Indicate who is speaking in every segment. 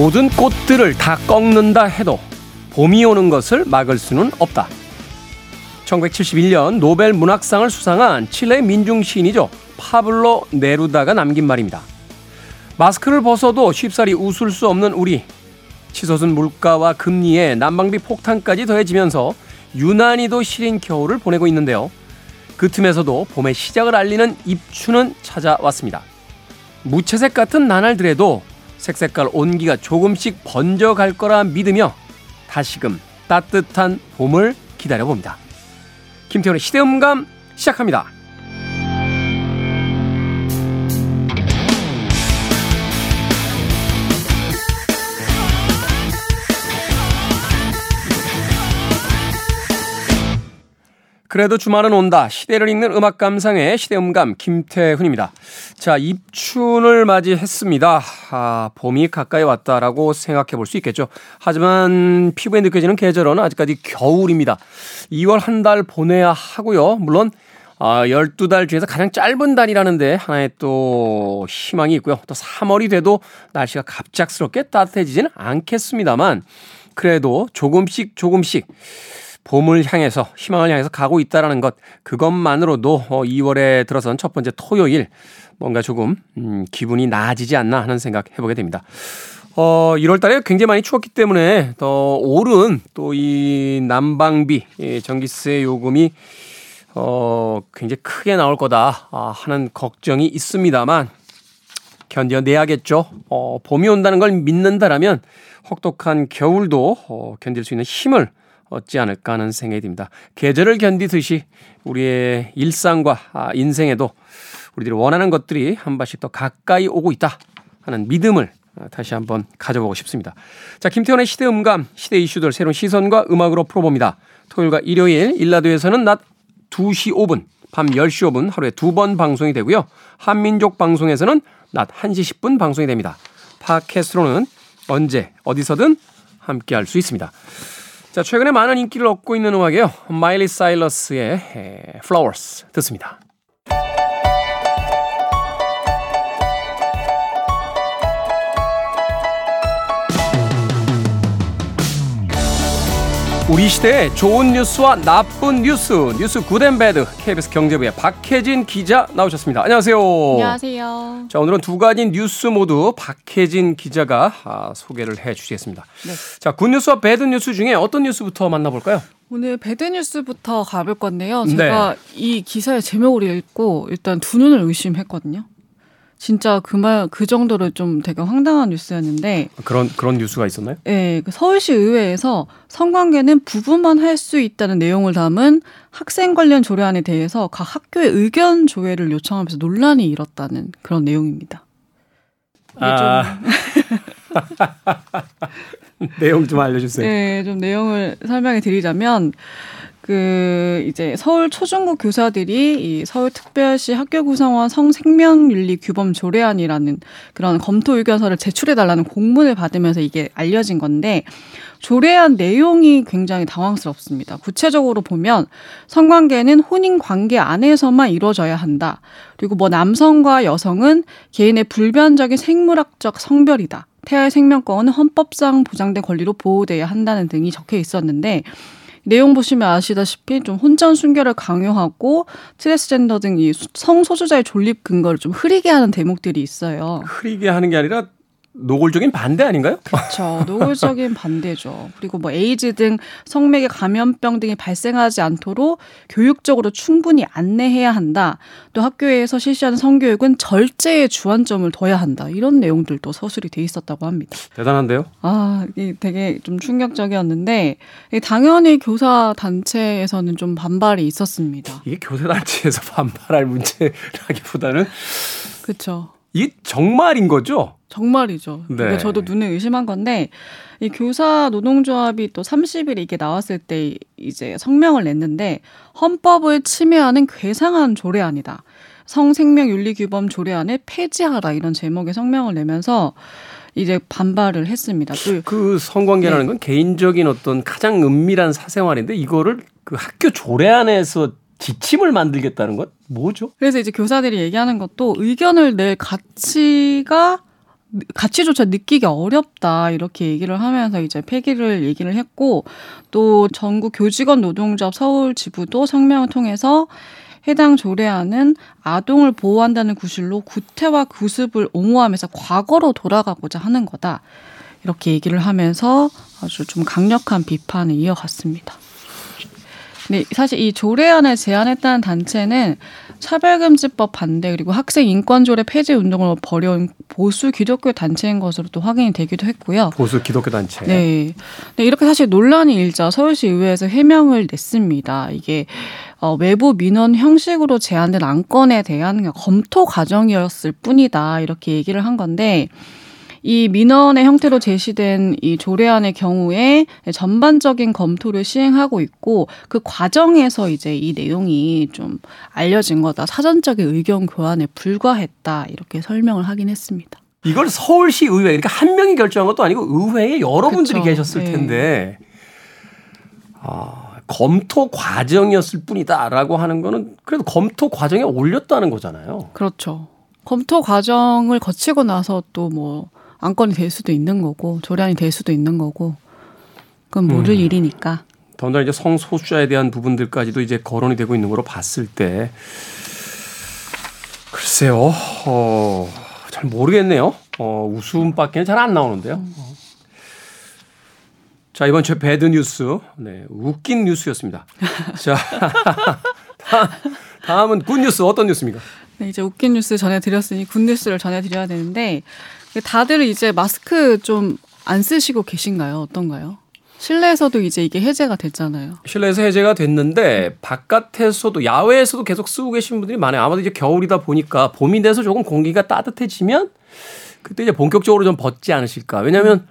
Speaker 1: 모든 꽃들을 다 꺾는다 해도 봄이 오는 것을 막을 수는 없다. 1971년 노벨 문학상을 수상한 칠레 민중 시인이죠. 파블로 네루다가 남긴 말입니다. 마스크를 벗어도 쉽사리 웃을 수 없는 우리. 치솟은 물가와 금리에 난방비 폭탄까지 더해지면서 유난히도 시린 겨울을 보내고 있는데요. 그 틈에서도 봄의 시작을 알리는 입추는 찾아왔습니다. 무채색 같은 나날들에도 색색깔 온기가 조금씩 번져갈 거라 믿으며 다시금 따뜻한 봄을 기다려봅니다. 김태훈의 시대음감 시작합니다. 그래도 주말은 온다. 시대를 읽는 음악 감상의 시대음감 김태훈입니다. 자, 입춘을 맞이했습니다. 아, 봄이 가까이 왔다라고 생각해 볼 수 있겠죠. 하지만 피부에 느껴지는 계절은 아직까지 겨울입니다. 2월 한 달 보내야 하고요. 물론 아, 12달 중에서 가장 짧은 달이라는데 하나의 또 희망이 있고요. 또 3월이 돼도 날씨가 갑작스럽게 따뜻해지지는 않겠습니다만 그래도 조금씩 조금씩 봄을 향해서 희망을 향해서 가고 있다라는 것 그것만으로도 2월에 어, 들어선 첫 번째 토요일 뭔가 조금 음, 기분이 나아지지 않나 하는 생각 해보게 됩니다. 어, 1월 달에 굉장히 많이 추웠기 때문에 더 오른 또 이 난방비, 이 전기세 요금이 어, 굉장히 크게 나올 거다 아, 하는 걱정이 있습니다만 견뎌내야겠죠. 어, 봄이 온다는 걸 믿는다라면 혹독한 겨울도 어, 견딜 수 있는 힘을 얻지 않을까 하는 생각이 듭니다. 계절을 견디듯이 우리의 일상과 아, 인생에도 우리들이 원하는 것들이 한 발씩 더 가까이 오고 있다 하는 믿음을 아, 다시 한번 가져보고 싶습니다. 자, 김태원의 시대 음감, 시대 이슈들 새로운 시선과 음악으로 풀어봅니다. 토요일과 일요일 1라디오에서는 낮 2시 5분, 밤 10시 5분 하루에 두 번 방송이 되고요. 한민족 방송에서는 낮 1시 10분 방송이 됩니다. 팟캐스트로는 언제 어디서든 함께 할 수 있습니다. 자, 최근에 많은 인기를 얻고 있는 음악이에요. 마일리 사이러스의 Flowers 듣습니다. 우리 시대의 좋은 뉴스와 나쁜 뉴스, 뉴스 Good and Bad KBS 경제부의 박혜진 기자 나오셨습니다. 안녕하세요.
Speaker 2: 안녕하세요.
Speaker 1: 자, 오늘은 두 가지 뉴스 모두 박혜진 기자가 아, 소개를 해 주시겠습니다. 네. 자, 굿뉴스와 배드뉴스 중에 어떤 뉴스부터 만나볼까요?
Speaker 2: 오늘 배드뉴스부터 가볼 건데요. 제가 네. 이 기사의 제목을 읽고 일단 두 눈을 의심했거든요. 진짜 그 말, 그 정도로 좀 되게 황당한 뉴스였는데.
Speaker 1: 그런, 그런 뉴스가 있었나요?
Speaker 2: 네. 그 서울시 의회에서 성관계는 부부만 할 수 있다는 내용을 담은 학생 관련 조례안에 대해서 각 학교의 의견 조회를 요청하면서 논란이 일었다는 그런 내용입니다.
Speaker 1: 아. 내용 좀 알려주세요.
Speaker 2: 네, 좀 내용을 설명해 드리자면, 그 이제 서울 초중고 교사들이 이 서울특별시 학교 구성원 성생명윤리 규범 조례안이라는 그런 검토 의견서를 제출해 달라는 공문을 받으면서 이게 알려진 건데 조례안 내용이 굉장히 당황스럽습니다. 구체적으로 보면 성관계는 혼인 관계 안에서만 이루어져야 한다. 그리고 뭐 남성과 여성은 개인의 불변적인 생물학적 성별이다. 태아의 생명권은 헌법상 보장된 권리로 보호돼야 한다는 등이 적혀 있었는데 내용 보시면 아시다시피 좀 혼전 순결을 강요하고 트랜스젠더 등 이 성소수자의 존립 근거를 좀 흐리게 하는 대목들이 있어요.
Speaker 1: 흐리게 하는 게 아니라 노골적인 반대 아닌가요?
Speaker 2: 그렇죠. 노골적인 반대죠. 그리고 뭐 에이즈 등 성매개 감염병 등이 발생하지 않도록 교육적으로 충분히 안내해야 한다. 또 학교에서 실시하는 성교육은 절제의 주안점을 둬야 한다. 이런 내용들도 서술이 돼 있었다고 합니다.
Speaker 1: 대단한데요?
Speaker 2: 아, 이게 되게 좀 충격적이었는데 당연히 교사 단체에서는 좀 반발이 있었습니다.
Speaker 1: 이게 교사 단체에서 반발할 문제라기보다는
Speaker 2: 그렇죠.
Speaker 1: 이게 정말인 거죠?
Speaker 2: 정말이죠. 네. 저도 눈에 의심한 건데 이 교사 노동조합이 또 30일 이게 나왔을 때 이제 성명을 냈는데 헌법을 침해하는 괴상한 조례안이다. 성생명윤리규범 조례안을 폐지하라 이런 제목의 성명을 내면서 이제 반발을 했습니다.
Speaker 1: 그 성관계라는 네. 건 개인적인 어떤 가장 은밀한 사생활인데 이거를 그 학교 조례안에서 지침을 만들겠다는 건 뭐죠?
Speaker 2: 그래서 이제 교사들이 얘기하는 것도 의견을 낼 가치가 가치조차 느끼기 어렵다 이렇게 얘기를 하면서 이제 폐기를 얘기를 했고 또 전국 교직원 노동조합 서울 지부도 성명을 통해서 해당 조례안은 아동을 보호한다는 구실로 구태와 구습을 옹호하면서 과거로 돌아가고자 하는 거다. 이렇게 얘기를 하면서 아주 좀 강력한 비판을 이어갔습니다. 근데 사실 이 조례안을 제안했다는 단체는 차별금지법 반대 그리고 학생 인권조례 폐지 운동을 벌여온 보수 기독교 단체인 것으로 또 확인이 되기도 했고요.
Speaker 1: 보수 기독교 단체.
Speaker 2: 네. 네 이렇게 사실 논란이 일자 서울시 의회에서 해명을 냈습니다. 이게 어, 외부 민원 형식으로 제안된 안건에 대한 검토 과정이었을 뿐이다 이렇게 얘기를 한 건데 이 민원의 형태로 제시된 이 조례안의 경우에 전반적인 검토를 시행하고 있고 그 과정에서 이제 이 내용이 좀 알려진 거다. 사전적인 의견 교환에 불과했다. 이렇게 설명을 하긴 했습니다.
Speaker 1: 이걸 서울시 의회 그러니까 한 명이 결정한 것도 아니고 의회에 여러분들이 그쵸. 계셨을 네. 텐데 아, 검토 과정이었을 뿐이다라고 하는 거는 그래도 검토 과정에 올렸다는 거잖아요.
Speaker 2: 그렇죠. 검토 과정을 거치고 나서 또 뭐 안건이 될 수도 있는 거고 조례안이 될 수도 있는 거고 그건 모를 음. 일이니까.
Speaker 1: 더군다나 이제 성소수자에 대한 부분들까지도 이제 거론이 되고 있는 거로 봤을 때 글쎄요, 어, 잘 모르겠네요. 어, 웃음밖에는 잘 안 나오는데요. 음. 자, 이번 주 bad news. 네, 웃긴 뉴스였습니다. 자, 다음 은 good news 어떤 뉴스입니까?
Speaker 2: 네, 이제 웃긴 뉴스 전해드렸으니 good news를 전해드려야 되는데 다들 이제 마스크 좀 안 쓰시고 계신가요? 어떤가요? 실내에서도 이제 이게 해제가 됐잖아요.
Speaker 1: 실내에서 해제가 됐는데 바깥에서도 야외에서도 계속 쓰고 계신 분들이 많아요. 아마도 이제 겨울이다 보니까 봄이 돼서 조금 공기가 따뜻해지면 그때 이제 본격적으로 좀 벗지 않으실까. 왜냐하면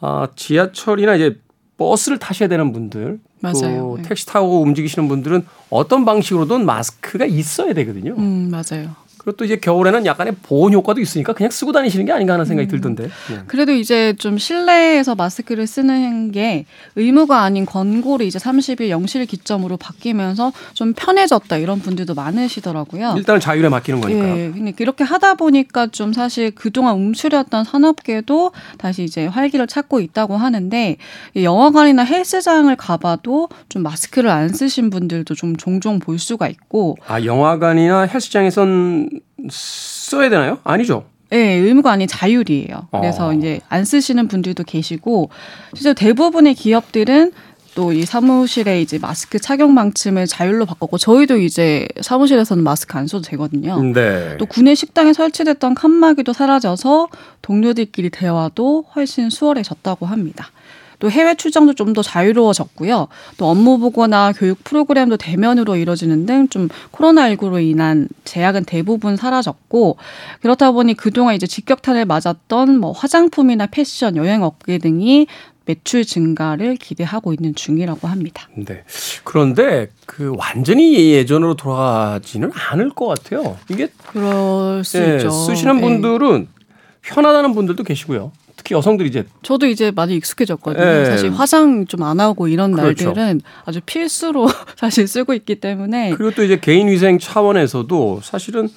Speaker 1: 아, 지하철이나 이제 버스를 타셔야 되는 분들, 맞아요. 또 네. 택시 타고 움직이시는 분들은 어떤 방식으로든 마스크가 있어야 되거든요.
Speaker 2: 음, 맞아요.
Speaker 1: 그리고 또 이제 겨울에는 약간의 보온 효과도 있으니까 그냥 쓰고 다니시는 게 아닌가 하는 생각이 음. 들던데. 네.
Speaker 2: 그래도 이제 좀 실내에서 마스크를 쓰는 게 의무가 아닌 권고를 이제 30일 영실 기점으로 바뀌면서 좀 편해졌다 이런 분들도 많으시더라고요.
Speaker 1: 일단 자율에 맡기는 거니까.
Speaker 2: 예. 이렇게 하다 보니까 좀 사실 그동안 움츠렸던 산업계도 다시 이제 활기를 찾고 있다고 하는데 영화관이나 헬스장을 가봐도 좀 마스크를 안 쓰신 분들도 좀 종종 볼 수가 있고.
Speaker 1: 아 영화관이나 헬스장에선 써야 되나요? 아니죠.
Speaker 2: 네, 의무가 아닌 자율이에요. 그래서 어. 이제 안 쓰시는 분들도 계시고 실제 대부분의 기업들은 또 이 사무실에 이제 마스크 착용 방침을 자율로 바꿨고 저희도 이제 사무실에서는 마스크 안 써도 되거든요.
Speaker 1: 네.
Speaker 2: 또 구내 식당에 설치됐던 칸막이도 사라져서 동료들끼리 대화도 훨씬 수월해졌다고 합니다. 또 해외 출장도 좀 더 자유로워졌고요. 또 업무 보고나 교육 프로그램도 대면으로 이뤄지는 등 좀 코로나19로 인한 제약은 대부분 사라졌고 그렇다 보니 그동안 이제 직격탄을 맞았던 뭐 화장품이나 패션, 여행 업계 등이 매출 증가를 기대하고 있는 중이라고 합니다.
Speaker 1: 네. 그런데 그 완전히 예전으로 돌아가지는 않을 것 같아요. 이게
Speaker 2: 그럴 수 네, 있죠.
Speaker 1: 쓰시는 네. 분들은 편하다는 분들도 계시고요. 특히 여성들이 이제
Speaker 2: 저도 이제 많이 익숙해졌거든요. 네. 사실 화장 좀 안 하고 이런 그렇죠. 날들은 아주 필수로 사실 쓰고 있기 때문에
Speaker 1: 그리고 또 이제 개인 위생 차원에서도 사실은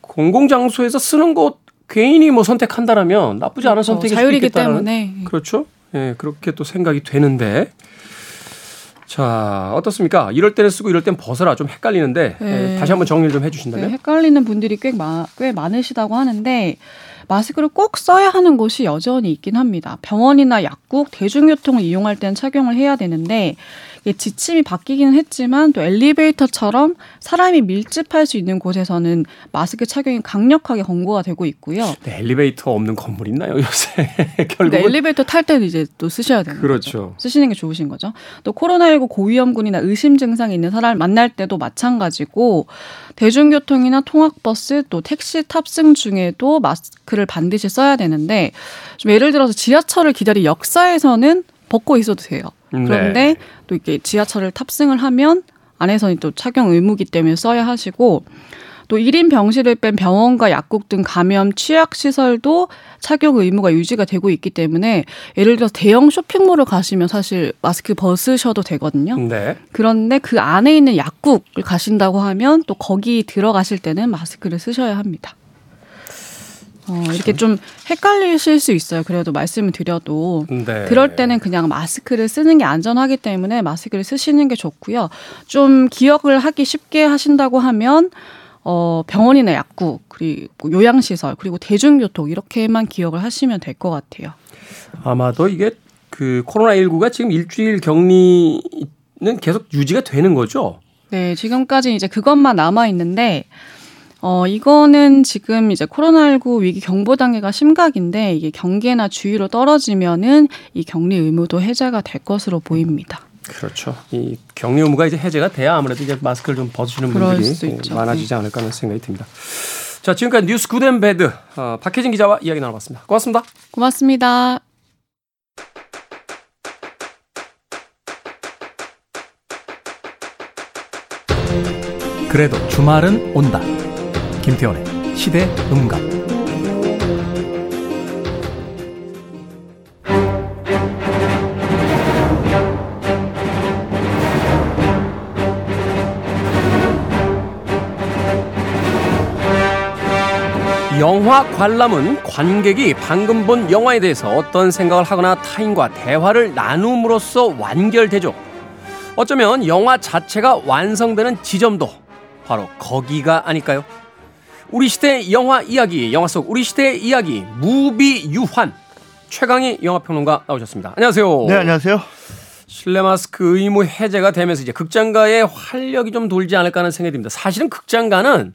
Speaker 1: 공공 장소에서 쓰는 것 개인이 뭐 선택한다라면 나쁘지 않은 그렇죠. 선택일 자율이기 때문에 그렇죠. 예, 네, 그렇게 또 생각이 되는데 자, 어떻습니까? 이럴 때는 쓰고 이럴 땐 벗어라. 좀 헷갈리는데 네. 다시 한번 정리를 좀 해주신다면?
Speaker 2: 네, 헷갈리는 분들이 꽤, 마, 꽤 많으시다고 하는데 마스크를 꼭 써야 하는 곳이 여전히 있긴 합니다. 병원이나 약국, 대중교통을 이용할 때는 착용을 해야 되는데 지침이 바뀌기는 했지만 또 엘리베이터처럼 사람이 밀집할 수 있는 곳에서는 마스크 착용이 강력하게 권고가 되고 있고요.
Speaker 1: 네, 엘리베이터 없는 건물 있나요 요새?
Speaker 2: 결국 네, 엘리베이터 탈 때는 이제 또 쓰셔야 되는
Speaker 1: 그렇죠.
Speaker 2: 거죠. 쓰시는 게 좋으신 거죠. 또 코로나19 고위험군이나 의심 증상이 있는 사람을 만날 때도 마찬가지고 대중교통이나 통학버스 또 택시 탑승 중에도 마스크를 반드시 써야 되는데 좀 예를 들어서 지하철을 기다리 역사에서는 벗고 있어도 돼요. 그런데 네. 또 이렇게 지하철을 탑승을 하면 안에서는 또 착용 의무기 때문에 써야 하시고 또 1인 병실을 뺀 병원과 약국 등 감염 취약 시설도 착용 의무가 유지가 되고 있기 때문에 예를 들어서 대형 쇼핑몰을 가시면 사실 마스크 벗으셔도 되거든요.
Speaker 1: 네.
Speaker 2: 그런데 그 안에 있는 약국을 가신다고 하면 또 거기 들어가실 때는 마스크를 쓰셔야 합니다. 어, 이렇게 좀 헷갈리실 수 있어요. 그래도 말씀을 드려도. 네. 그럴 때는 그냥 마스크를 쓰는 게 안전하기 때문에 마스크를 쓰시는 게 좋고요. 좀 기억을 하기 쉽게 하신다고 하면 어, 병원이나 약국, 그리고 요양시설, 그리고 대중교통 이렇게만 기억을 하시면 될 것 같아요.
Speaker 1: 아마도 이게 그 코로나 19가 지금 일주일 격리는 계속 유지가 되는 거죠?
Speaker 2: 네, 지금까지 이제 그것만 남아 있는데 어, 이거는 지금 이제 코로나19 위기 경보 단계가 심각인데 이게 경계나 주의로 떨어지면은 이 격리 의무도 해제가 될 것으로 보입니다.
Speaker 1: 그렇죠. 이 격리 의무가 이제 해제가 돼야 아무래도 이제 마스크를 좀 벗으시는 분들이 많아지지 네. 않을까 하는 생각이 듭니다. 자, 지금까지 뉴스 Good and Bad 어, 박혜진 기자와 이야기 나눠봤습니다. 고맙습니다.
Speaker 2: 고맙습니다.
Speaker 3: 그래도 주말은 온다. 김태원의 시대 음감.
Speaker 1: 영화 관람은 관객이 방금 본 영화에 대해서 어떤 생각을 하거나 타인과 대화를 나눔으로써 완결되죠. 어쩌면 영화 자체가 완성되는 지점도 바로 거기가 아닐까요? 우리 시대 영화 이야기, 영화 속 우리 시대의 이야기, 무비 유환. 최강희 영화평론가 나오셨습니다. 안녕하세요.
Speaker 4: 네, 안녕하세요.
Speaker 1: 실내 마스크 의무 해제가 되면서 이제 극장가의 활력이 좀 돌지 않을까 하는 생각이 듭니다. 사실은 극장가는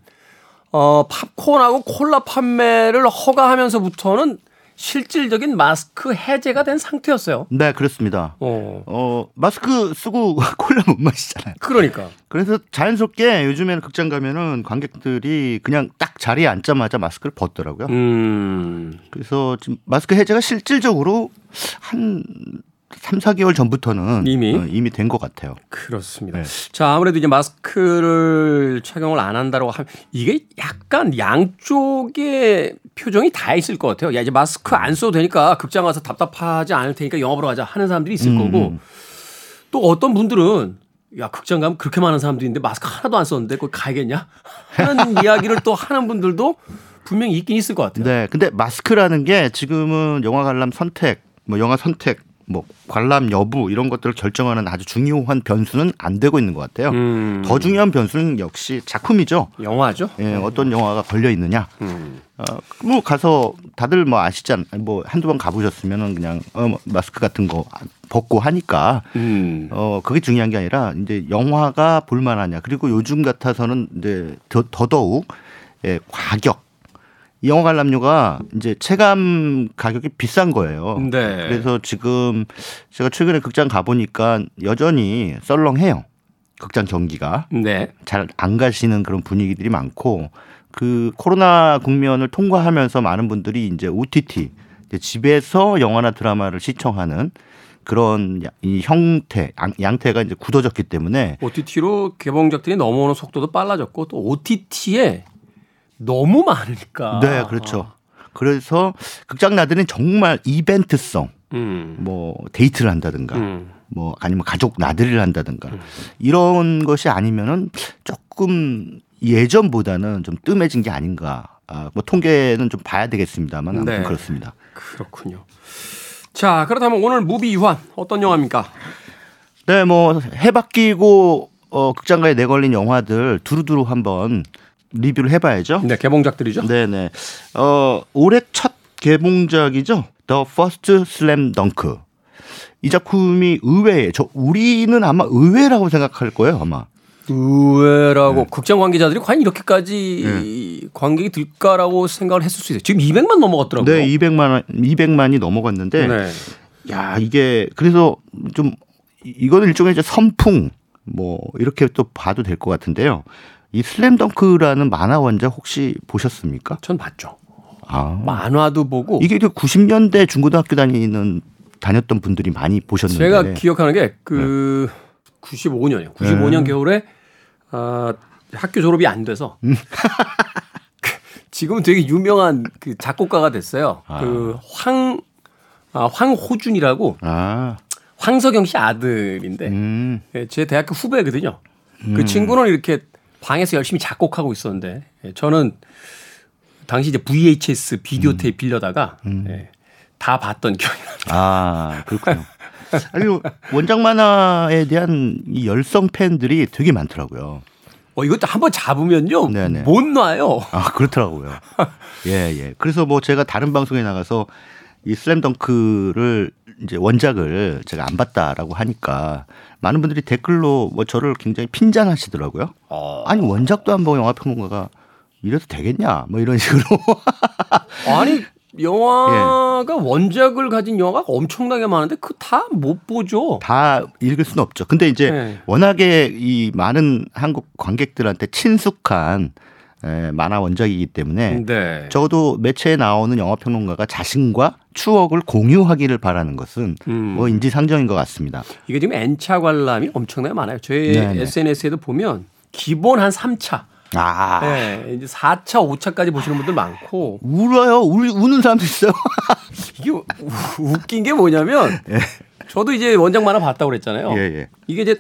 Speaker 1: 어, 팝콘하고 콜라 판매를 허가하면서부터는 실질적인 마스크 해제가 된 상태였어요.
Speaker 4: 네, 그렇습니다. 어, 어 마스크 쓰고 콜라 못 마시잖아요.
Speaker 1: 그러니까.
Speaker 4: 그래서 자연스럽게 요즘에는 극장 가면은 관객들이 그냥 딱 자리에 앉자마자 마스크를 벗더라고요. 음. 그래서 지금 마스크 해제가 실질적으로 한 3, 4개월 전부터는 이미 어, 이미 된 것 같아요.
Speaker 1: 그렇습니다. 네. 자, 아무래도 이제 마스크를 착용을 안 한다고 하면 이게 약간 양쪽의 표정이 다 있을 것 같아요. 야, 이제 마스크 안 써도 되니까 극장 가서 답답하지 않을 테니까 영화 보러 가자 하는 사람들이 있을 음. 거고 음. 또 어떤 분들은 야, 극장 가면 그렇게 많은 사람들이 있는데 마스크 하나도 안 썼는데 거기 가야겠냐? 하는 이야기를 또 하는 분들도 분명히 있긴 있을 것 같아요.
Speaker 4: 네. 근데 마스크라는 게 지금은 영화 관람 선택, 뭐 영화 선택 뭐 관람 여부 이런 것들을 결정하는 아주 중요한 변수는 안 되고 있는 것 같아요. 음. 더 중요한 변수는 역시 작품이죠.
Speaker 1: 영화죠.
Speaker 4: 예, 어떤 영화가 걸려 있느냐. 음. 어, 뭐 가서 다들 뭐 아시잖아요. 뭐 한두 번 가보셨으면은 그냥 어, 뭐 마스크 같은 거 벗고 하니까 음. 어 그게 중요한 게 아니라 이제 영화가 볼만하냐 그리고 요즘 같아서는 이제 더, 더더욱 예, 과격 영화 관람료가 이제 체감 가격이 비싼 거예요. 네. 그래서 지금 제가 최근에 극장 가 보니까 여전히 썰렁해요. 극장 경기가. 네. 잘 안 가시는 그런 분위기들이 많고 그 코로나 국면을 통과하면서 많은 분들이 이제 OTT 이제 집에서 영화나 드라마를 시청하는 그런 이 형태 양태가 이제 굳어졌기 때문에
Speaker 1: OTT로 개봉작들이 넘어오는 속도도 빨라졌고 또 OTT에 너무 많으니까.
Speaker 4: 네, 그렇죠. 그래서 극장 나들은 정말 이벤트성, 음. 뭐 데이트를 한다든가, 음. 뭐 아니면 가족 나들이를 한다든가 음. 이런 것이 아니면은 조금 예전보다는 좀 뜸해진 게 아닌가. 아, 뭐 통계는 좀 봐야 되겠습니다만 아무튼 네. 그렇습니다.
Speaker 1: 그렇군요. 자, 그렇다면 오늘 무비 유한 어떤 영화입니까?
Speaker 4: 네, 뭐 해바뀌고 어, 극장가에 내걸린 영화들 두루두루 한번 리뷰를 해봐야죠.
Speaker 1: 네, 개봉작들이죠.
Speaker 4: 네네. 어, 올해 첫 개봉작이죠. The First Slam Dunk. 이 작품이 의외에 저 우리는 아마 의외라고 생각할 거예요, 아마.
Speaker 1: 의외라고 네. 극장 관계자들이 과연 이렇게까지 네. 관객이 들까라고 생각을 했을 수 있어요. 지금 200만 넘어갔더라고요.
Speaker 4: 네, 200만 200만이 넘어갔는데 네. 야, 이게 그래서 좀 이거는 일종의 이제 선풍 뭐 이렇게 또 봐도 될 것 같은데요. 이 슬램덩크라는 만화 원작 혹시 보셨습니까?
Speaker 1: 전 봤죠. 아. 만화도 보고
Speaker 4: 이게 90년대 중고등학교 다니는 다녔던 분들이 많이 보셨는데
Speaker 1: 제가 기억하는 게그 네. 95년이요. 95년 네. 겨울에 어, 학교 졸업이 안 돼서 음. 지금은 되게 유명한 그 작곡가가 됐어요. 아. 그황 아, 황호준이라고 아. 황석영 씨 아들인데 음. 예, 제 대학교 후배거든요. 그 음. 친구는 이렇게 방에서 열심히 작곡하고 있었는데 예, 저는 당시 이제 VHS 비디오 테이프 빌려다가 예, 다 봤던 기억이 납니다.
Speaker 4: 아, 그렇군요. 아니, 원작 만화에 대한 이 열성 팬들이 되게 많더라고요.
Speaker 1: 어, 이것도 한번 잡으면요.
Speaker 4: 네네.
Speaker 1: 못 놔요.
Speaker 4: 아, 그렇더라고요. 예, 예. 그래서 뭐 제가 다른 방송에 나가서 이 슬램덩크를 이제 원작을 제가 안 봤다라고 하니까 많은 분들이 댓글로 뭐 저를 굉장히 핀잔하시더라고요.
Speaker 1: 어.
Speaker 4: 아니, 원작도 안 보고 영화 평론가가 이래도 되겠냐? 뭐 이런 식으로.
Speaker 1: 아니 영화가
Speaker 4: 예.
Speaker 1: 원작을 가진 영화가 엄청나게 많은데 그 다 못 보죠.
Speaker 4: 다 읽을 수는 없죠. 근데 이제
Speaker 1: 네.
Speaker 4: 워낙에 이 많은 한국 관객들한테 친숙한 에, 만화 원작이기 때문에
Speaker 1: 네.
Speaker 4: 적어도 매체에 나오는 영화 평론가가 자신과 추억을 공유하기를 바라는 것은
Speaker 1: 음.
Speaker 4: 뭐 인지상정인 것 같습니다.
Speaker 1: 이게 지금 N차 관람이 엄청나게 많아요. 저희
Speaker 4: 네네.
Speaker 1: SNS에도 보면 기본 한 3차,
Speaker 4: 아
Speaker 1: 네, 이제 4차, 5차까지 보시는 분들 많고
Speaker 4: 울어요. 울, 우는 사람도 있어요.
Speaker 1: 이게 우- 웃긴 게 뭐냐면 저도 이제 원작 만화 봤다고 그랬잖아요.
Speaker 4: 예, 예.
Speaker 1: 이게 이제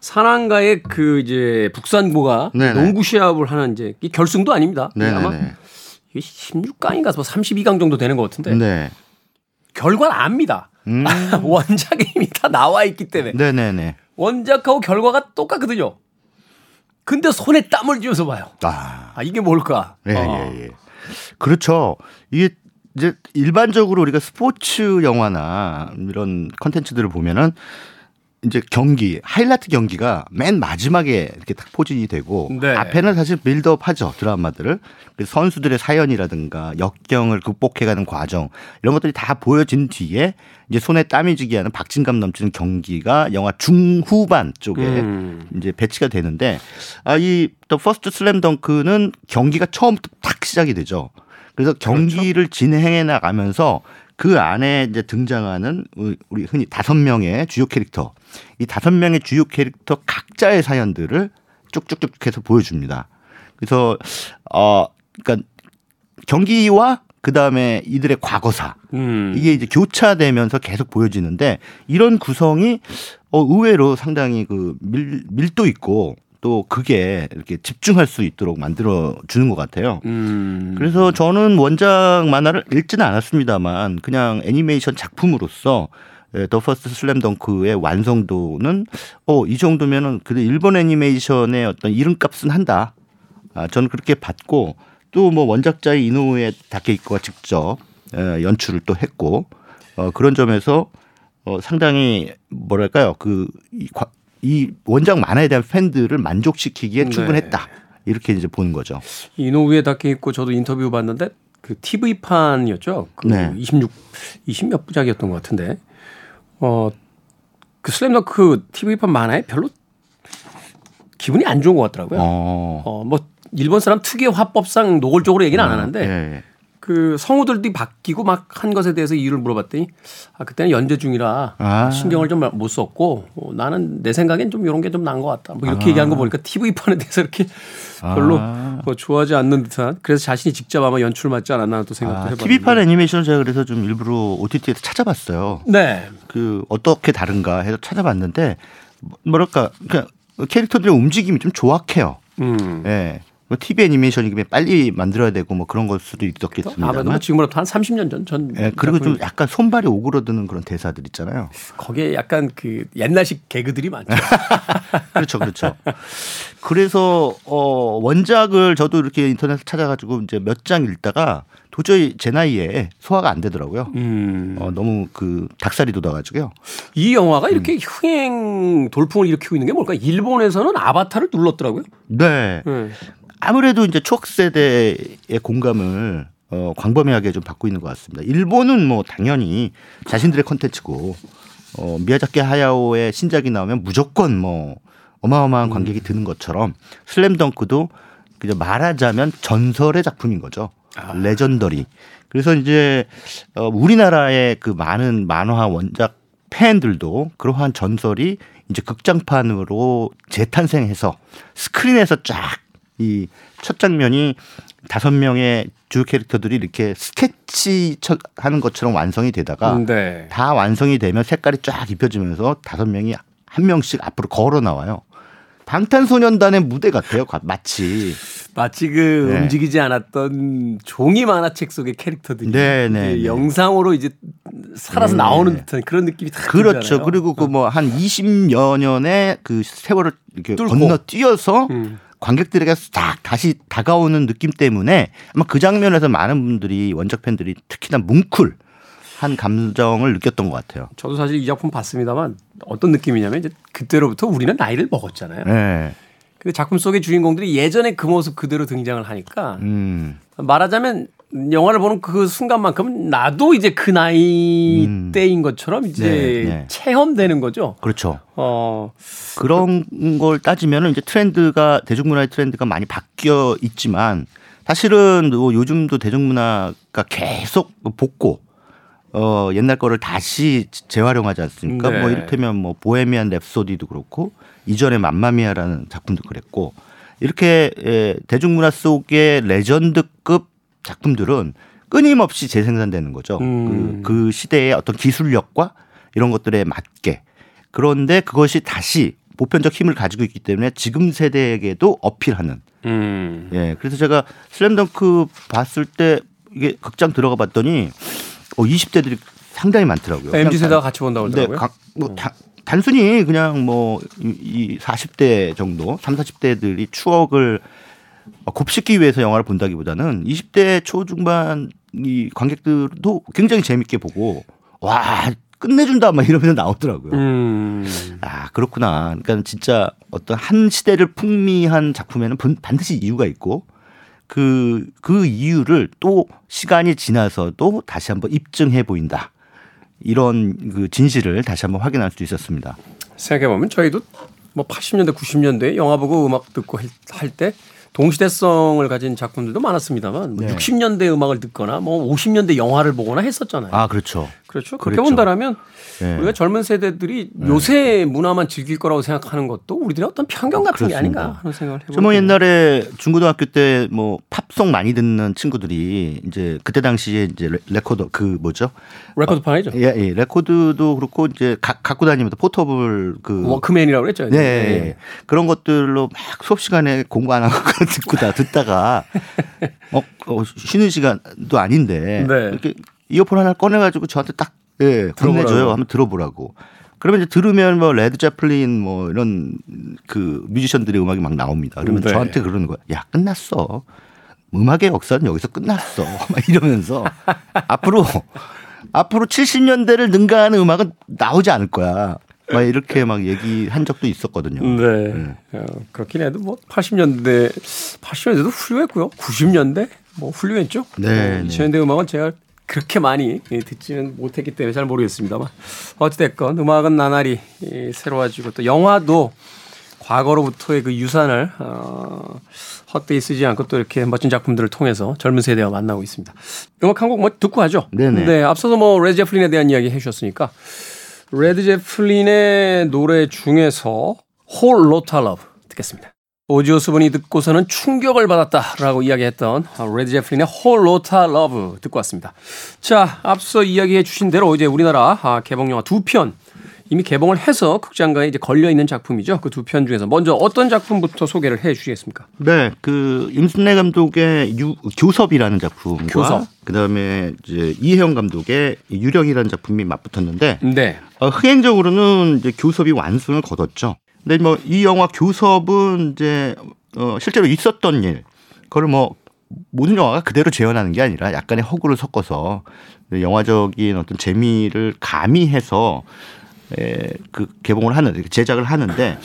Speaker 1: 산안가의 그 이제 북산고가
Speaker 4: 네네.
Speaker 1: 농구 시합을 하는 이제 이 결승도 아닙니다. 아마
Speaker 4: 네네네.
Speaker 1: 이게 16강인가 32강 정도 되는 것 같은데
Speaker 4: 네.
Speaker 1: 결과는 압니다.
Speaker 4: 음.
Speaker 1: 원작에 이미 다 나와 있기 때문에
Speaker 4: 네네네.
Speaker 1: 원작하고 결과가 똑같거든요. 근데 손에 땀을 쥐어서 봐요.
Speaker 4: 아.
Speaker 1: 아 이게 뭘까?
Speaker 4: 예,
Speaker 1: 어.
Speaker 4: 예, 예. 그렇죠. 이게 이제 일반적으로 우리가 스포츠 영화나 이런 컨텐츠들을 보면은 이제 경기, 하이라이트 경기가 맨 마지막에 이렇게 딱 포진이 되고
Speaker 1: 네.
Speaker 4: 앞에는 사실 빌드업 하죠. 드라마들을. 그래서 선수들의 사연이라든가 역경을 극복해가는 과정 이런 것들이 다 보여진 뒤에 이제 손에 땀을 쥐게 하는 박진감 넘치는 경기가 영화 중후반 쪽에
Speaker 1: 음.
Speaker 4: 이제 배치가 되는데 아이 The First Slam Dunk는 경기가 처음부터 탁 시작이 되죠. 그래서 경기를 진행해 나가면서 그 안에 이제 등장하는 우리- 흔히 다섯 명의 주요 캐릭터 이 다섯 명의 주요 캐릭터 각자의 사연들을 쭉쭉쭉 해서 보여줍니다. 그래서 어 그러니까 경기와 그 다음에 이들의 과거사
Speaker 1: 음.
Speaker 4: 이게 이제 교차되면서 계속 보여지는데 이런 구성이 어 의외로 상당히 그 밀, 밀도 있고 또 그게 이렇게 집중할 수 있도록 만들어 주는 것 같아요.
Speaker 1: 음.
Speaker 4: 그래서 저는 원작 만화를 읽지는 않았습니다만 그냥 애니메이션 작품으로서 예, The First Slam Dunk의 완성도는 어 이 정도면은 그 일본 애니메이션의 어떤 이름값은 한다. 아 저는 그렇게 봤고 또 뭐 원작자의 이노우에 다케히코가 직접 예, 연출을 또 했고 어 그런 점에서 어 상당히 뭐랄까요 그 이 이 원작 만화에 대한 팬들을 만족시키기에
Speaker 1: 네.
Speaker 4: 충분했다. 이렇게 이제 보는 거죠.
Speaker 1: 이노우에 닿게 있고 저도 인터뷰 봤는데 그 TV판이었죠. 그
Speaker 4: 네.
Speaker 1: 26, 20몇 부작이었던 것 같은데. 어, 그 슬램덩크 TV판 만화에 별로 기분이 안 좋은 것 같더라고요.
Speaker 4: 어.
Speaker 1: 어, 뭐 일본 사람 특유의 화법상 노골적으로 얘기는 안 하는데
Speaker 4: 예, 예.
Speaker 1: 그 성우들이 바뀌고 막 한 것에 대해서 이유를 물어봤더니 아 그때는 연재 중이라
Speaker 4: 아.
Speaker 1: 신경을 좀 못 썼고 어, 나는 내 생각엔 좀 이런 게좀 나은 것 같다. 뭐 이렇게 얘기하는 거 보니까 TV판에 대해서 이렇게 별로
Speaker 4: 아.
Speaker 1: 뭐 좋아하지 않는 듯한 그래서 자신이 직접 아마 연출 맡지 않았나 또 생각도
Speaker 4: 아,
Speaker 1: 해봤는데.
Speaker 4: TV판 애니메이션 제가 그래서 좀 일부러 OTT에서 찾아봤어요.
Speaker 1: 네.
Speaker 4: 그 어떻게 다른가 해서 찾아봤는데 뭐랄까 그냥 캐릭터들의 움직임이 좀 조악해요.
Speaker 1: 음.
Speaker 4: 예. 뭐 TV 애니메이션이면 빨리 만들어야 되고 뭐 그런 걸 수도
Speaker 1: 아무래도 뭐
Speaker 4: 있었겠습니다만.
Speaker 1: 지금으로부터 한 30년 전 전.
Speaker 4: 예, 그리고 좀 약간 손발이 오그러드는 그런 대사들 있잖아요.
Speaker 1: 거기에 약간 그 옛날식 개그들이 많죠.
Speaker 4: 그렇죠, 그렇죠. 그래서 어 원작을 저도 이렇게 인터넷에 찾아가지고 이제 몇 장 읽다가 도저히 제 나이에 소화가 안 되더라고요.
Speaker 1: 음.
Speaker 4: 어 너무 그 닭살이 돋아가지고요.
Speaker 1: 이 영화가 이렇게 흥행 돌풍을 일으키고 있는 게 뭘까? 일본에서는 아바타를 눌렀더라고요.
Speaker 4: 네.
Speaker 1: 네.
Speaker 4: 아무래도 이제 초록 세대의 공감을 어, 광범위하게 좀 받고 있는 것 같습니다. 일본은 뭐 당연히 자신들의 컨텐츠고 어, 미야자키 하야오의 신작이 나오면 무조건 뭐 어마어마한 관객이 드는 것처럼 슬램덩크도 그냥 말하자면 전설의 작품인 거죠. Legendary. 그래서 이제 어, 우리나라의 그 많은 만화 원작 팬들도 그러한 전설이 이제 극장판으로 재탄생해서 스크린에서 쫙 이 첫 장면이 다섯 명의 주요 캐릭터들이 이렇게 스케치 쳐- 하는 것처럼 완성이 되다가
Speaker 1: 네.
Speaker 4: 다 완성이 되면 색깔이 쫙 입혀지면서 다섯 명이 한 명씩 앞으로 걸어 나와요. 방탄소년단의 무대 같아요. 가- 마치
Speaker 1: 마치 그 네. 움직이지 않았던 종이 만화책 속의 캐릭터들이
Speaker 4: 네, 네,
Speaker 1: 네. 영상으로 이제 살아서 네. 나오는 듯한 그런 느낌이 다
Speaker 4: 그렇죠.
Speaker 1: 들잖아요.
Speaker 4: 그리고 그 뭐 한 20여 년의 그 세월을 이렇게. 건너뛰어서 음. 관객들에게 싹 다시 다가오는 느낌 때문에 아마 그 장면에서 많은 분들이 원작 팬들이 특히나 뭉클 한 감정을 느꼈던 것 같아요.
Speaker 1: 저도 사실 이 작품 봤습니다만 어떤 느낌이냐면 이제 그때로부터 우리는 나이를 먹었잖아요. 네. 근데 작품 속의 주인공들이 예전에 그 모습 그대로 등장을 하니까 음. 말하자면 영화를 보는 그 순간만큼 나도 이제 그 나이 음. 때인 것처럼 이제 네, 네. 체험되는 거죠.
Speaker 4: 그렇죠. 어 그런 걸 따지면 이제 트렌드가 대중문화의 트렌드가 많이 바뀌어 있지만 사실은 뭐 요즘도 대중문화가 계속 복고 어 옛날 거를 다시 재활용하지 않습니까? 네. 뭐 이를테면 뭐 보헤미안 랩소디도 그렇고 이전에 맘마미아라는 작품도 그랬고 이렇게 에, 대중문화 속의 레전드급 작품들은 끊임없이 재생산되는 거죠. 음. 그, 그 시대의 어떤 기술력과 이런 것들에 맞게 그런데 그것이 다시 보편적 힘을 가지고 있기 때문에 지금 세대에게도 어필하는. 음. 예. 그래서 제가 슬램덩크 봤을 때 이게 극장 들어가 봤더니 어 20대들이 상당히 많더라고요.
Speaker 1: MZ 세대가 같이 본다고
Speaker 4: 그러더라고요. 네, 가, 뭐 다, 단순히 그냥 뭐이 40대 정도, 3, 40대들이 추억을 곱씹기 위해서 영화를 본다기보다는 20대 초중반 이 관객들도 굉장히 재밌게 보고 와 끝내준다 막 이러면서 나오더라고요. 음. 아 그렇구나. 그러니까 진짜 어떤 한 시대를 풍미한 작품에는 반드시 이유가 있고 그그 그 이유를 또 시간이 지나서도 다시 한번 입증해 보인다. 이런 그 진실을 다시 한번 확인할 수 있었습니다.
Speaker 1: 생각해 보면 저희도 뭐 80년대, 90년대 영화 보고 음악 듣고 할 때 동시대성을 가진 작품들도 많았습니다만 뭐 네. 60년대 음악을 듣거나 뭐 50년대 영화를 보거나 했었잖아요.
Speaker 4: 아 그렇죠.
Speaker 1: 그렇죠. 그렇게 그랬죠. 본다라면 네. 우리가 젊은 세대들이 네. 요새 문화만 즐길 거라고 생각하는 것도 우리들의 어떤 편견 같은 그렇습니다. 게 아닌가 하는 생각을 해봅니다.
Speaker 4: 뭐 옛날에 중고등학교 때 뭐 팝송 많이 듣는 친구들이 이제 그때 당시에 이제 레코더 그 뭐죠?
Speaker 1: 레코드 판이죠. 어,
Speaker 4: 예, 예. 레코드도 그렇고 이제 가, 갖고 다니면서 portable 그
Speaker 1: Walkman이라고 그랬죠.
Speaker 4: 네, 네. 그런 것들로 막 수업 시간에 공부 안 하고 듣고 다 듣다가 어, 어 쉬는 시간도 아닌데 네. 이렇게 이어폰 하나 꺼내가지고 저한테 딱 예, 건네줘요. 한번 들어보라고. 그러면 이제 들으면 뭐 Led Zeppelin 뭐 이런 그 뮤지션들의 음악이 막 나옵니다. 그러면 네. 저한테 그러는 거야. 야 끝났어. 음악의 역사는 여기서 끝났어. 막 이러면서 앞으로 앞으로 70년대를 능가하는 음악은 나오지 않을 거야. 막 이렇게 막 얘기한 적도 있었거든요.
Speaker 1: 네. 네. 어, 그렇긴 해도 뭐 80년대 80년대도 훌륭했고요. 90년대 뭐 훌륭했죠. 네. 어, 2000년대 음악은 제가 그렇게 많이 듣지는 못했기 때문에 잘 모르겠습니다만 어찌됐건 음악은 나날이 새로워지고 또 영화도 과거로부터의 그 유산을 어, 헛되이 쓰지 않고 또 이렇게 멋진 작품들을 통해서 젊은 세대와 만나고 있습니다. 음악 한 곡 뭐 듣고 하죠. 네네. 네. 앞서서 뭐 Led Zeppelin에 대한 이야기 해주셨으니까 Led Zeppelin의 노래 중에서 Whole Lotta Love 듣겠습니다. Ozzy Osbourne이 듣고서는 충격을 받았다라고 이야기했던 Led Zeppelin의 Whole Lotta Love 듣고 왔습니다. 자, 앞서 이야기해 주신 대로 이제 우리나라 아, 개봉 영화 두 편 이미 개봉을 해서 극장가에 이제 걸려 있는 작품이죠. 그 두 편 중에서 먼저 어떤 작품부터 소개를 해 주시겠습니까?
Speaker 4: 네, 그 임순례 감독의 유, 교섭이라는 작품과 교섭. 그다음에 이제 이혜영 감독의 유령이라는 작품이 맞붙었는데 네. 어, 흥행적으로는 이제 교섭이 완승을 거뒀죠. 근데 뭐 이 영화 교섭은 이제 어 실제로 있었던 일, 그걸 뭐 모든 영화가 그대로 재현하는 게 아니라 약간의 허구를 섞어서 영화적인 어떤 재미를 가미해서 에, 그 개봉을 하는 제작을 하는데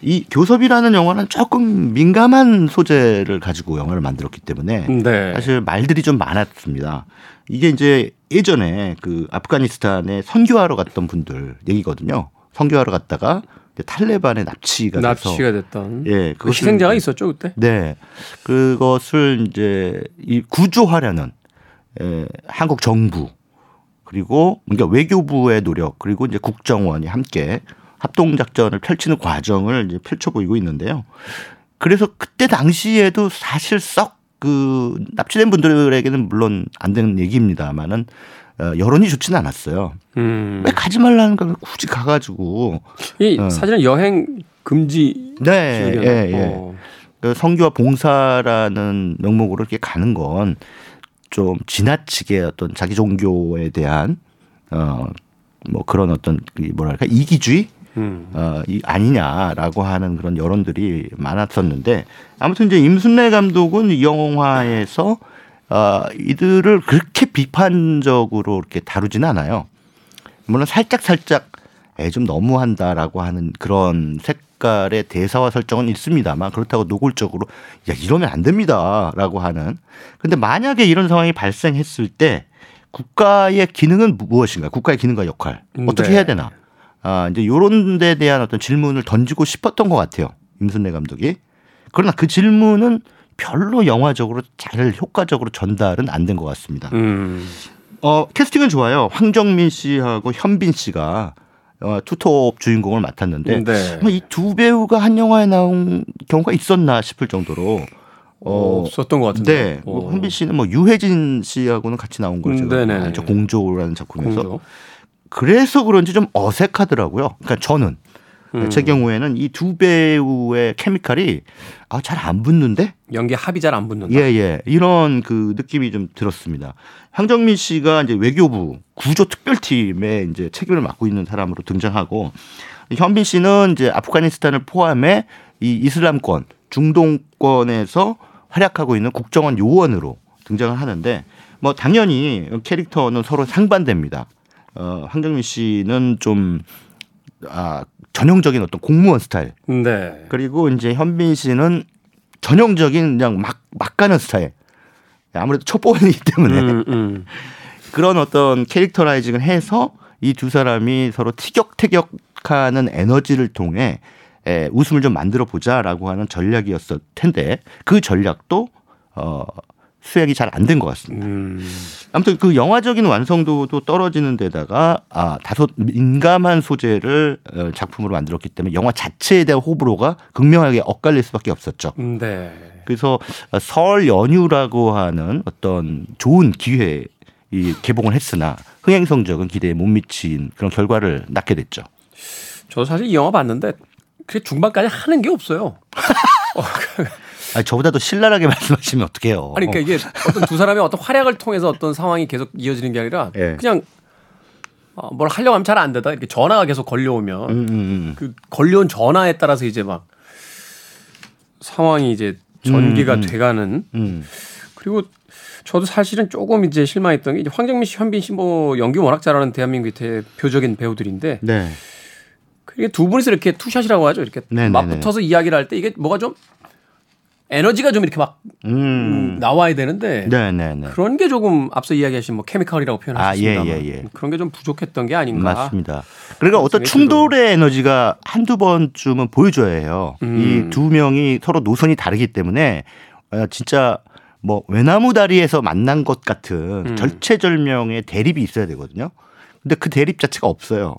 Speaker 4: 이 교섭이라는 영화는 조금 민감한 소재를 가지고 영화를 만들었기 때문에 네. 사실 말들이 좀 많았습니다. 이게 이제 예전에 그 아프가니스탄에 선교하러 갔던 분들 얘기거든요. 선교하러 갔다가 탈레반의 납치가
Speaker 1: 납치가 됐던 예, 그 희생자가 있었죠 그때.
Speaker 4: 네, 그것을 이제 이 구조하려는 예, 한국 정부 그리고 그러니까 외교부의 노력 그리고 이제 국정원이 함께 합동 작전을 펼치는 과정을 이제 펼쳐 보이고 있는데요. 그래서 그때 당시에도 사실 썩 그 납치된 분들에게는 물론 안 되는 얘기입니다만은 어, 여론이 좋지는 않았어요. 음. 왜 가지 말라는 걸 굳이 가가지고
Speaker 1: 이 어. 사실은 여행 금지
Speaker 4: 네, 예, 예. 어. 성교와 봉사라는 명목으로 이렇게 가는 건 좀 지나치게 어떤 자기 종교에 대한 어 뭐 그런 어떤 뭐랄까 이기주의 음. 어, 이 아니냐라고 하는 그런 여론들이 많았었는데 아무튼 이제 임순례 감독은 이 영화에서 어, 이들을 그렇게 비판적으로 이렇게 다루지는 않아요. 물론 살짝 살짝 애좀 너무한다라고 하는 그런 색깔의 대사와 설정은 있습니다만 그렇다고 노골적으로 야 이러면 안 됩니다라고 하는. 근데 만약에 이런 상황이 발생했을 때 국가의 기능은 무엇인가? 국가의 기능과 역할 어떻게 네. 해야 되나? 아 이제 요런 데 대한 어떤 질문을 던지고 싶었던 것 같아요 임순례 감독이. 그러나 그 질문은 별로 영화적으로 잘 효과적으로 전달은 안 된 것 같습니다. 음. 어, 캐스팅은 좋아요. 황정민 씨하고 현빈 씨가 어, 투톱 주인공을 맡았는데 네. 이두 배우가 한 영화에 나온 경우가 있었나 싶을 정도로
Speaker 1: 어, 없었던 것 같은데.
Speaker 4: 네. 뭐 현빈 씨는 뭐 유해진 씨하고는 같이 나온 걸 제가 음, 알죠. 공조라는 작품에서. 공조. 그래서 그런지 좀 어색하더라고요. 그러니까 저는 음. 제 경우에는 이 두 배우의 케미칼이 아, 잘 안 붙는데?
Speaker 1: 연기 합이 잘 안 붙는다.
Speaker 4: 예, 예. 이런 그 느낌이 좀 들었습니다. 황정민 씨가 이제 외교부 구조 특별팀에 이제 책임을 맡고 있는 사람으로 등장하고 현빈 씨는 이제 아프가니스탄을 포함해 이 이슬람권, 중동권에서 활약하고 있는 국정원 요원으로 등장을 하는데 뭐 당연히 캐릭터는 서로 상반됩니다. 어, 황정민 씨는 좀 아, 전형적인 어떤 공무원 스타일. 네. 그리고 이제 현빈 씨는 전형적인 그냥 막, 막 가는 스타일. 아무래도 첩보원이기 때문에 음, 음. 그런 어떤 캐릭터라이징을 해서 이 두 사람이 서로 티격태격하는 에너지를 통해 에, 웃음을 좀 만들어 보자라고 하는 전략이었을 텐데 그 전략도 어 수액이 잘 안 된 것 같습니다. 음. 아무튼 그 영화적인 완성도도 떨어지는 데다가 아, 다소 민감한 소재를 어, 작품으로 만들었기 때문에 영화 자체에 대한 호불호가 극명하게 엇갈릴 수밖에 없었죠. 음, 네. 그래서 설 연휴라고 하는 어떤 좋은 기회에 이 개봉을 했으나 흥행 성적은 기대에 못 미친 그런 결과를 낳게 됐죠.
Speaker 1: 저도 사실 이 영화 봤는데 그 중반까지 하는 게 없어요.
Speaker 4: 아니, 저보다 도 신랄하게 말씀하시면 어떡해요.
Speaker 1: 아니, 그러니까 이게 어떤 두 사람의 어떤 활약을 통해서 어떤 상황이 계속 이어지는 게 아니라 네. 그냥 어, 뭘 하려고 하면 잘 안 되다. 이렇게 전화가 계속 걸려오면 음, 음, 음. 그 걸려온 전화에 따라서 이제 막 상황이 이제 전개가 음, 음. 돼가는 음. 그리고 저도 사실은 조금 이제 실망했던 게 이제 황정민 씨, 현빈 씨 뭐 연기 워낙 잘하는 대한민국의 대표적인 배우들인데 네. 그게 두 분이서 이렇게 투샷이라고 하죠. 이렇게 네네네. 맞붙어서 이야기를 할 때 이게 뭐가 좀 에너지가 좀 이렇게 막 음. 나와야 되는데 네네네. 그런 게 조금 앞서 이야기하신 뭐 케미컬이라고 표현하셨습니다. 아, 예, 예, 예. 그런 게 좀 부족했던 게 아닌가.
Speaker 4: 맞습니다. 그러니까 어떤 충돌의 에너지가 한두 번쯤은 보여줘야 해요. 음. 이두 명이 서로 노선이 다르기 때문에 어, 진짜 뭐 외나무 다리에서 만난 것 같은 음. 절체절명의 대립이 있어야 되거든요. 근데 그 대립 자체가 없어요.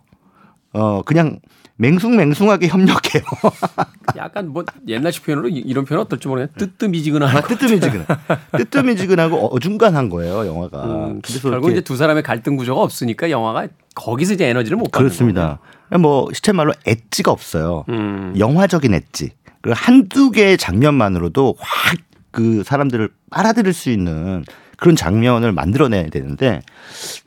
Speaker 4: 어 그냥 맹숭맹숭하게 협력해요.
Speaker 1: 약간 뭐 옛날식 표현으로 이런 표현 어떨지 모르겠네. 뜨뜻미지근한. 아,
Speaker 4: 뜨뜻미지근. 뜨뜻미지근하고 어중간한 거예요, 영화가. 음,
Speaker 1: 그래서 결국 이제 두 사람의 갈등 구조가 없으니까 영화가 거기서 이제 에너지를 못
Speaker 4: 받는 그렇습니다. 거군요. 뭐 시체 말로 엣지가 없어요. 음. 영화적인 엣지. 그 한두 개의 장면만으로도 확 그 사람들을 빨아들일 수 있는 그런 장면을 만들어내야 되는데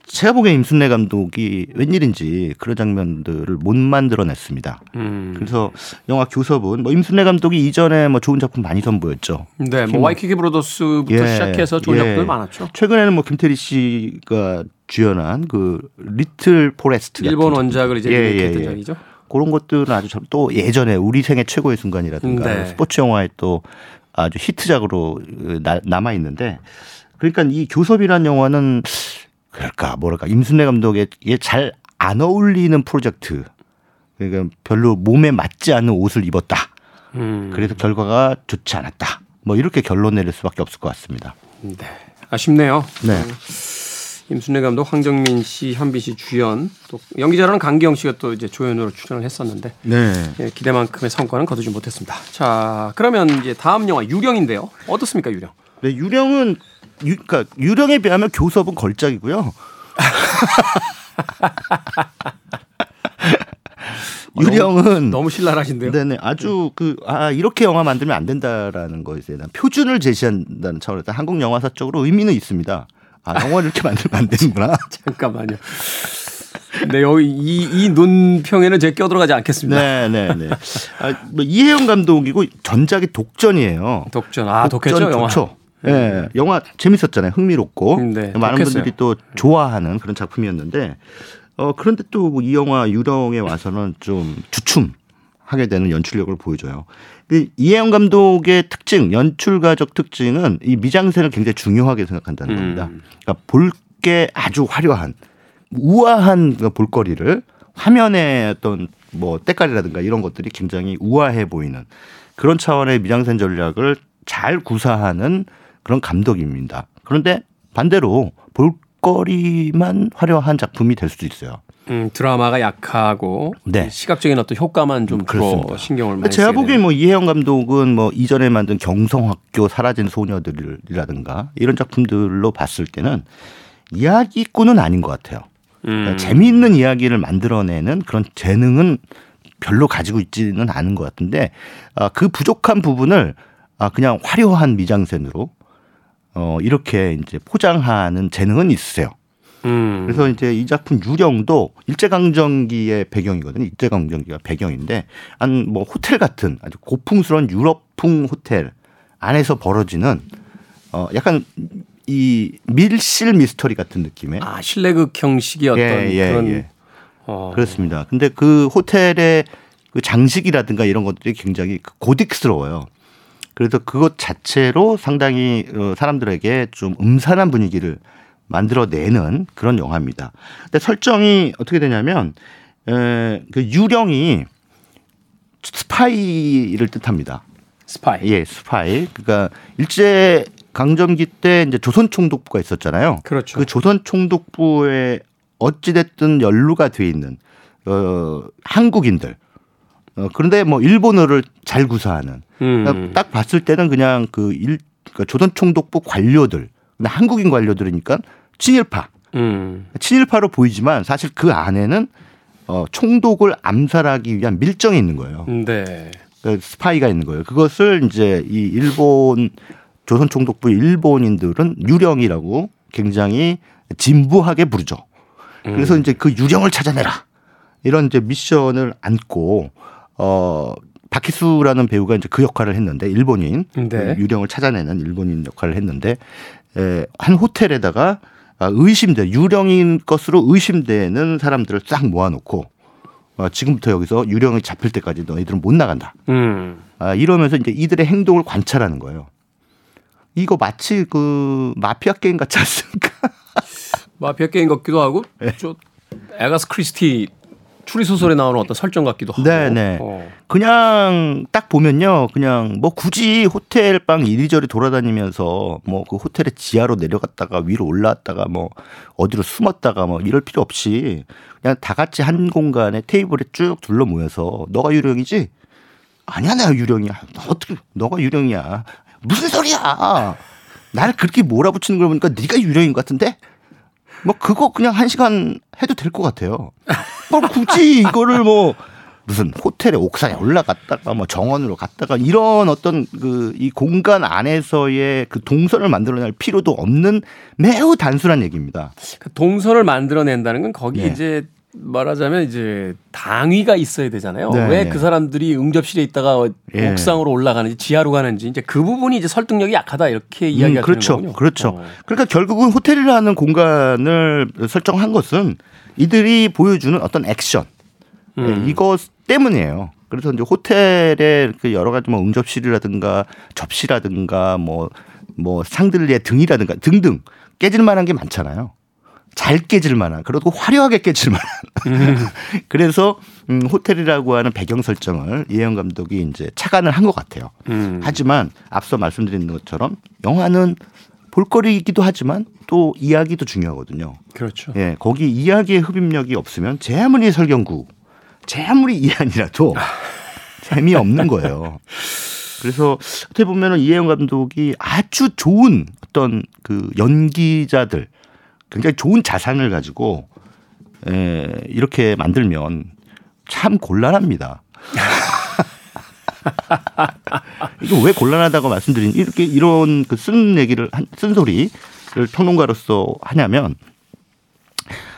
Speaker 4: 제가 보기엔 임순례 감독이 웬일인지 그런 장면들을 못 만들어냈습니다. 음. 그래서 영화 교섭은 뭐 임순례 감독이 이전에 뭐 좋은 작품 많이 선보였죠.
Speaker 1: 네, 뭐 와이키키 Brothers부터 예, 시작해서 좋은 예. 작품들 많았죠.
Speaker 4: 최근에는 뭐 김태리 씨가 주연한 그 Little Forest
Speaker 1: 일본 원작을 이제 예, 예, 예. 작이죠.
Speaker 4: 그런 것들은 아주 또 예전에 우리 생애 최고의 순간이라든가 네. 스포츠 영화에 또 아주 히트작으로 남아 있는데 그러니까 이 교섭이란 영화는 그럴까 뭐랄까 임순례 감독에게 잘안 어울리는 프로젝트. 그러니까 별로 몸에 맞지 않는 옷을 입었다. 음. 그래서 결과가 좋지 않았다. 뭐 이렇게 결론 내릴 수밖에 없을 것 같습니다.
Speaker 1: 네. 아쉽네요. 네. 임순례 감독, 황정민 씨, 현빈 씨 주연, 또 연기자로는 강기영 씨가 또 이제 조연으로 출연을 했었는데 네. 예, 기대만큼의 성과는 거두지 못했습니다. 자, 그러면 이제 다음 영화 유령인데요. 어떻습니까, 유령?
Speaker 4: 네, 유령은 유, 그러니까 유령에 비하면 교섭은 걸작이고요. 유령은
Speaker 1: 너무 신랄하신데요.
Speaker 4: 네네 아주 그 아 이렇게 영화 만들면 안 된다라는 거에 대한 표준을 제시한다는 차원에서 한국 영화사적으로 의미는 있습니다. 아 영화를 이렇게 만들면 안 되는구나.
Speaker 1: 잠깐만요. 네, 여기 이, 이 논평에는 제가 껴들어가지 않겠습니다.
Speaker 4: 네, 네, 네. 아, 뭐 이혜영 감독이고 전작이 독전이에요.
Speaker 1: 독전, 아, 독했죠, 영화.
Speaker 4: 예, 네, 영화 재밌었잖아요. 흥미롭고
Speaker 1: 네,
Speaker 4: 많은
Speaker 1: 독했어요.
Speaker 4: 분들이 또 좋아하는 그런 작품이었는데 어 그런데 또 이 영화 유령에 와서는 좀 주춤 하게 되는 연출력을 보여줘요. 그 이혜영 감독의 특징, 연출가적 특징은 이 미장센을 굉장히 중요하게 생각한다는
Speaker 1: 음.
Speaker 4: 겁니다. 그러니까 볼 게 아주 화려한 우아한 그 볼거리를 화면의 어떤 뭐 때깔이라든가 이런 것들이 굉장히 우아해 보이는 그런 차원의 미장센 전략을 잘 구사하는 그런 감독입니다. 그런데 반대로 볼거리만 화려한 작품이 될 수도 있어요.
Speaker 1: 음, 드라마가 약하고
Speaker 4: 네.
Speaker 1: 시각적인 어떤 효과만 좀 주로
Speaker 4: 그렇습니다.
Speaker 1: 신경을 많이
Speaker 4: 제가 보기엔. 뭐 이혜영 감독은 뭐 이전에 만든 경성학교 사라진 소녀들이라든가 이런 작품들로 봤을 때는 이야기꾼은 아닌 것 같아요. 그러니까
Speaker 1: 음.
Speaker 4: 재미있는 이야기를 만들어내는 그런 재능은 별로 가지고 있지는 않은 것 같은데 아, 그 부족한 부분을 아, 그냥 화려한 미장센으로 어, 이렇게 이제 포장하는 재능은 있으세요.
Speaker 1: 음.
Speaker 4: 그래서 이제 이 작품 유령도 일제강점기의 배경이거든요. 일제강점기가 배경인데 한 뭐 호텔 같은 아주 고풍스러운 유럽풍 호텔 안에서 벌어지는 어 약간 이 밀실 미스터리 같은 느낌의
Speaker 1: 아, 실내극 형식의 어떤
Speaker 4: 예, 예,
Speaker 1: 그런
Speaker 4: 예.
Speaker 1: 어.
Speaker 4: 그렇습니다. 근데 그 호텔의 그 장식이라든가 이런 것들이 굉장히 그 고딕스러워요. 그래서 그것 자체로 상당히 어, 사람들에게 좀 음산한 분위기를 만들어내는 그런 영화입니다. 근데 설정이 어떻게 되냐면 에, 그 유령이 스파이를 뜻합니다.
Speaker 1: 스파이.
Speaker 4: 예, 스파이. 그러니까 일제 강점기 때 이제 조선 총독부가 있었잖아요.
Speaker 1: 그렇죠.
Speaker 4: 그 조선 총독부에 어찌 됐든 연루가 돼 있는 어 한국인들. 어 그런데 뭐 일본어를 잘 구사하는. 그러니까
Speaker 1: 음.
Speaker 4: 딱 봤을 때는 그냥 그 일, 그러니까 조선 총독부 관료들. 근데 한국인 관료들이니까 친일파.
Speaker 1: 음.
Speaker 4: 친일파로 보이지만 사실 그 안에는 어 총독을 암살하기 위한 밀정이 있는 거예요.
Speaker 1: 네.
Speaker 4: 그 스파이가 있는 거예요. 그것을 이제 이 일본 조선 총독부 일본인들은 유령이라고 굉장히 진부하게 부르죠. 그래서
Speaker 1: 음.
Speaker 4: 이제 그 유령을 찾아내라 이런 이제 미션을 안고 어 바키수라는 배우가 이제 그 역할을 했는데 일본인
Speaker 1: 네.
Speaker 4: 그 유령을 찾아내는 일본인 역할을 했는데 에, 한 호텔에다가 아, 의심돼 유령인 것으로 의심되는 사람들을 싹 모아놓고 어, 지금부터 여기서 유령이 잡힐 때까지 너희들은 못 나간다.
Speaker 1: 음.
Speaker 4: 아, 이러면서 이제 이들의 행동을 관찰하는 거예요. 이거 마치 그 마피아 게임 같지 않습니까?
Speaker 1: 마피아 게임 같기도 하고
Speaker 4: 네.
Speaker 1: 저 애거사 크리스티 추리 소설에 나오는 어떤 설정 같기도 하고.
Speaker 4: 네네.
Speaker 1: 어.
Speaker 4: 그냥 딱 보면요, 그냥 뭐 굳이 호텔 방 이리저리 돌아다니면서 뭐 그 호텔의 지하로 내려갔다가 위로 올라왔다가 뭐 어디로 숨었다가 뭐 이럴 필요 없이 그냥 다 같이 한 공간에 테이블에 쭉 둘러 모여서 너가 유령이지? 아니야, 내가 유령이야. 너 어떻게 너가 유령이야? 무슨 소리야? 나를 그렇게 몰아붙이는 걸 보니까 네가 유령인 것 같은데? 뭐 그거 그냥 한 시간 해도 될 것 같아요. 뭐 굳이 이거를 뭐 무슨 호텔의 옥상에 올라갔다가 뭐 정원으로 갔다가 이런 어떤 그 이 공간 안에서의 그 동선을 만들어낼 필요도 없는 매우 단순한 얘기입니다.
Speaker 1: 그 동선을 만들어낸다는 건 거기
Speaker 4: 네.
Speaker 1: 이제 말하자면 이제 당위가 있어야 되잖아요.
Speaker 4: 네,
Speaker 1: 왜
Speaker 4: 네.
Speaker 1: 그 사람들이 응접실에 있다가
Speaker 4: 예.
Speaker 1: 옥상으로 올라가는지 지하로 가는지 이제 그 부분이 이제 설득력이 약하다 이렇게
Speaker 4: 음,
Speaker 1: 이야기가
Speaker 4: 그렇죠.
Speaker 1: 되는 거군요.
Speaker 4: 그렇죠.
Speaker 1: 어.
Speaker 4: 그러니까 결국은 호텔이라는 공간을 설정한 것은 이들이 보여주는 어떤 액션
Speaker 1: 음.
Speaker 4: 네, 이것 때문이에요. 그래서 이제 호텔에 그 여러 가지 뭐 응접실이라든가 접시라든가 뭐뭐 상들리의 등이라든가 등등 깨질 만한 게 많잖아요. 잘 깨질 만한 그리고 화려하게 깨질 만한 그래서 음, 호텔이라고 하는 배경 설정을 이혜영 감독이 이제 착안을 한 것 같아요.
Speaker 1: 음.
Speaker 4: 하지만 앞서 말씀드린 것처럼 영화는 볼거리이기도 하지만 또 이야기도 중요하거든요.
Speaker 1: 그렇죠.
Speaker 4: 예, 거기 이야기의 흡입력이 없으면 제 아무리 설경구, 제 아무리 이한이라도 재미없는 거예요. 그래서 어떻게 보면은 이혜영 감독이 아주 좋은 어떤 그 연기자들, 굉장히 좋은 자산을 가지고 에, 이렇게 만들면 참 곤란합니다. 이거 왜 곤란하다고 말씀드린 이렇게 이런 그 쓴 얘기를 쓴 소리를 평론가로서 하냐면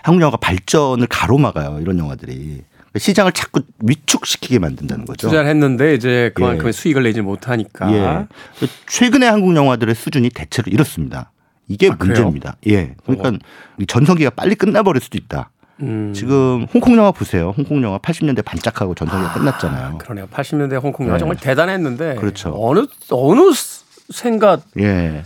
Speaker 4: 한국 영화가 발전을 가로막아요. 이런 영화들이. 시장을 자꾸 위축시키게 만든다는 거죠.
Speaker 1: 투자를 했는데 이제 그만큼의 예. 수익을 내지 못하니까. 예.
Speaker 4: 최근의 한국 영화들의 수준이 대체로 이렇습니다. 이게 아, 문제입니다. 예. 그러니까 어. 전성기가 빨리 끝나버릴 수도 있다. 음. 지금 홍콩 영화 보세요. 홍콩 영화 80년대 반짝하고 전성기가 아, 끝났잖아요.
Speaker 1: 그러네요. 80년대 홍콩 영화 네. 정말 대단했는데. 그렇죠. 어느 어느 생각. 예.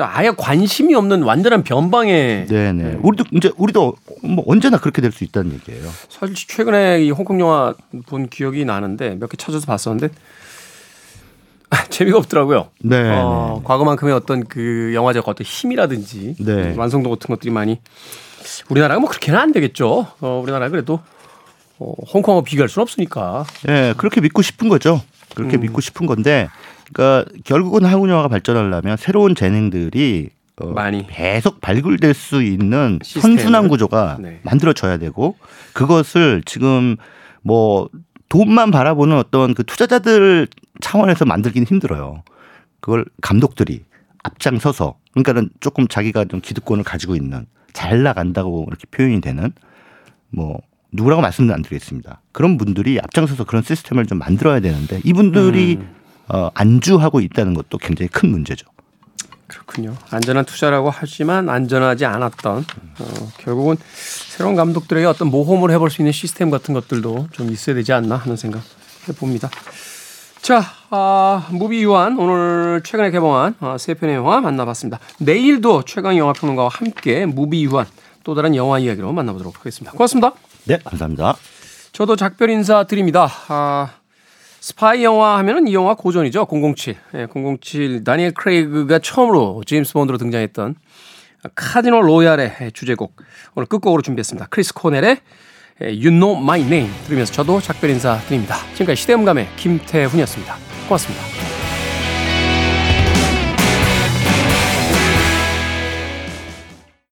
Speaker 1: 아예 관심이 없는 완전한 변방에.
Speaker 4: 네네. 네. 우리도 이제 우리도 뭐 언제나 그렇게 될 수 있다는 얘기예요.
Speaker 1: 사실 최근에 이 홍콩 영화 본 기억이 나는데 몇 개 찾아서 봤었는데 아, 재미가 없더라고요. 네. 어, 네. 과거만큼의 어떤 그 영화적 어떤 힘이라든지 네. 완성도 같은 것들이 많이 우리나라가 뭐 그렇게는 안 되겠죠. 어, 우리나라 그래도 어, 홍콩하고 비교할 수는 없으니까.
Speaker 4: 예, 네, 그렇게 믿고 싶은 거죠. 그렇게 음. 믿고 싶은 건데, 그러니까 결국은 한국 영화가 발전하려면 새로운 재능들이 어, 많이 계속 발굴될 수 있는 시스템을. 선순환 구조가 네. 만들어져야 되고 그것을 지금 뭐 돈만 바라보는 어떤 그 투자자들 차원에서 만들기는 힘들어요. 그걸 감독들이 앞장서서 그러니까는 조금 자기가 좀 기득권을 가지고 있는 잘 나간다고 이렇게 표현이 되는 뭐 누구라고 말씀은 안 드리겠습니다. 그런 분들이 앞장서서 그런 시스템을 좀 만들어야 되는데 이분들이 음. 어, 안주하고 있다는 것도 굉장히 큰 문제죠.
Speaker 1: 그렇군요. 안전한 투자라고 하지만 안전하지 않았던 어, 결국은 새로운 감독들에게 어떤 모험을 해볼 수 있는 시스템 같은 것들도 좀 있어야 되지 않나 하는 생각 해봅니다. 자, 아, 무비 유한 오늘 최근에 개봉한 아, 세 편의 영화 만나봤습니다. 내일도 최강 영화 평론가와 함께 무비 유한 또 다른 영화 이야기로 만나보도록 하겠습니다. 고맙습니다.
Speaker 4: 네, 감사합니다.
Speaker 1: 저도 작별 인사 드립니다. 아, 스파이 영화 하면은 이 영화 고전이죠. 007. 예, 007 다니엘 크레이그가 처음으로 제임스 본드로 등장했던 Casino Royale의 주제곡 오늘 끝곡으로 준비했습니다. 크리스 코넬의 You Know My Name 들으면서 저도 작별 인사 드립니다. 지금까지 시대음감의 김태훈이었습니다. 고맙습니다.